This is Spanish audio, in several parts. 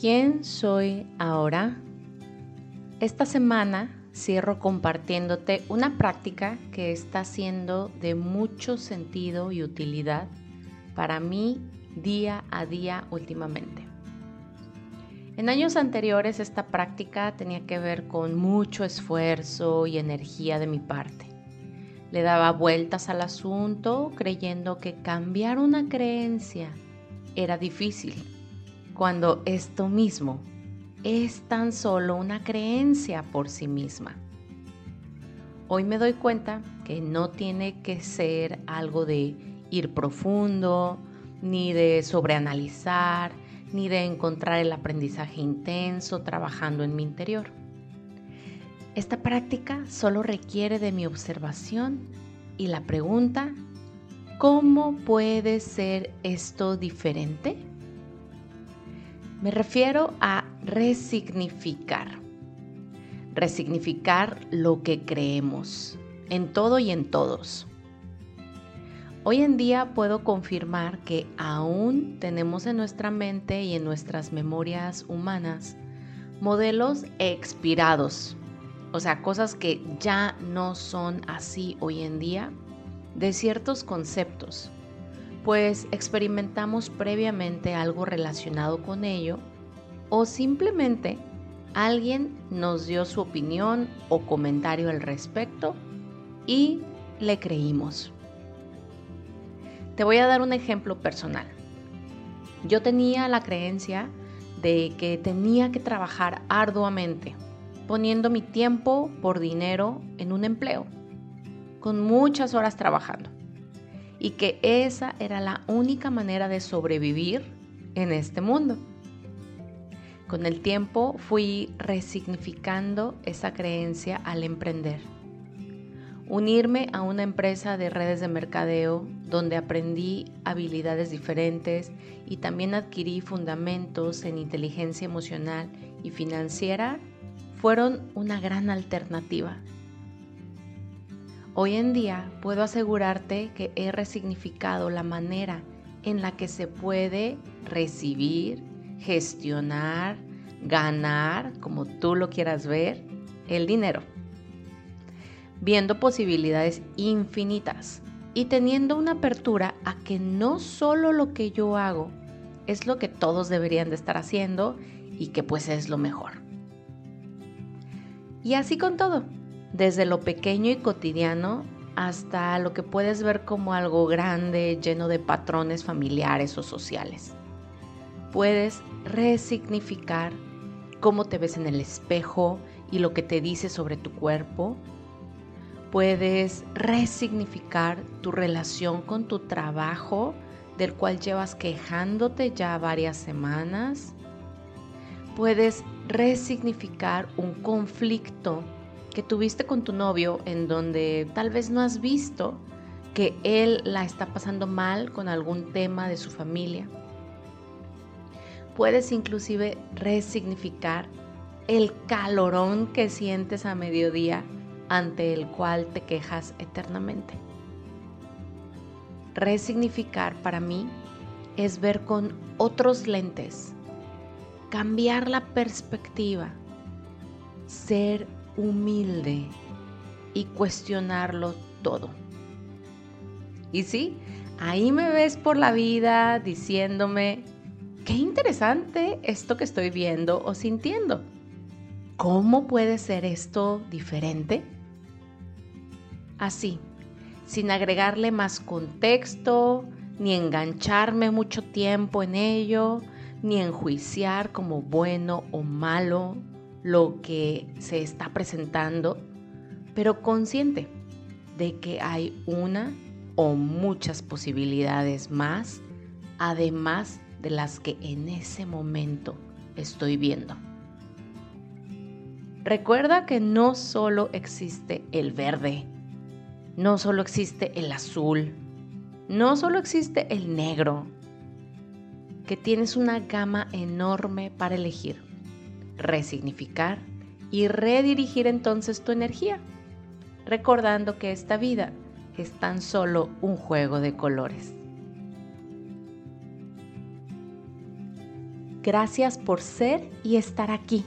¿Quién soy ahora? Esta semana cierro compartiéndote una práctica que está siendo de mucho sentido y utilidad para mí día a día últimamente. En años anteriores esta práctica tenía que ver con mucho esfuerzo y energía de mi parte. Le daba vueltas al asunto creyendo que cambiar una creencia era difícil, cuando esto mismo es tan solo una creencia por sí misma. Hoy me doy cuenta que no tiene que ser algo de ir profundo, ni de sobreanalizar, ni de encontrar el aprendizaje intenso trabajando en mi interior. Esta práctica solo requiere de mi observación y la pregunta, ¿cómo puede ser esto diferente? Me refiero a resignificar. Resignificar lo que creemos, en todo y en todos. Hoy en día puedo confirmar que aún tenemos en nuestra mente y en nuestras memorias humanas modelos expirados, o sea, cosas que ya no son así hoy en día, de ciertos conceptos, pues experimentamos previamente algo relacionado con ello o simplemente alguien nos dio su opinión o comentario al respecto y le creímos. Te voy a dar un ejemplo personal. Yo tenía la creencia de que tenía que trabajar arduamente, poniendo mi tiempo por dinero en un empleo, con muchas horas trabajando, y que esa era la única manera de sobrevivir en este mundo. Con el tiempo fui resignificando esa creencia al emprender unirme a una empresa de redes de mercadeo donde aprendí habilidades diferentes y también adquirí fundamentos en inteligencia emocional y financiera fueron una gran alternativa. Hoy en día puedo asegurarte que he resignificado la manera en la que se puede recibir, gestionar, ganar, como tú lo quieras ver, el dinero viendo posibilidades infinitas y teniendo una apertura a que no solo lo que yo hago es lo que todos deberían de estar haciendo y que pues es lo mejor. Y así con todo, desde lo pequeño y cotidiano hasta lo que puedes ver como algo grande, lleno de patrones familiares o sociales. Puedes resignificar cómo te ves en el espejo y lo que te dice sobre tu cuerpo Puedes resignificar tu relación con tu trabajo del cual llevas quejándote ya varias semanas. Puedes resignificar un conflicto que tuviste con tu novio en donde tal vez no has visto que él la está pasando mal con algún tema de su familia. Puedes inclusive resignificar el calorón que sientes a mediodía ante el cual te quejas eternamente. Resignificar para mí es ver con otros lentes, cambiar la perspectiva, ser humilde y cuestionarlo todo. Y sí, ahí me ves por la vida diciéndome, qué interesante esto que estoy viendo o sintiendo. ¿Cómo puede ser esto diferente? así, sin agregarle más contexto, ni engancharme mucho tiempo en ello, ni enjuiciar como bueno o malo lo que se está presentando, pero consciente de que hay una o muchas posibilidades más, además de las que en ese momento estoy viendo. Recuerda que no solo existe el verde, no solo existe el azul, no solo existe el negro, que tienes una gama enorme para elegir, resignificar y redirigir entonces tu energía, recordando que esta vida es tan solo un juego de colores. Gracias por ser y estar aquí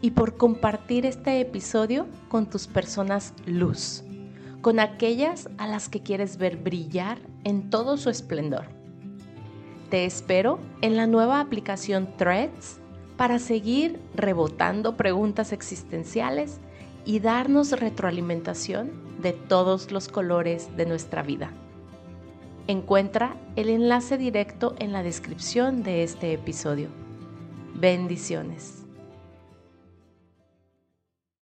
y por compartir este episodio con tus personas luz, con aquellas a las que quieres ver brillar en todo su esplendor. Te espero en la nueva aplicación Threads para seguir rebotando preguntas existenciales y darnos retroalimentación de todos los colores de nuestra vida. Encuentra el enlace directo en la descripción de este episodio. Bendiciones.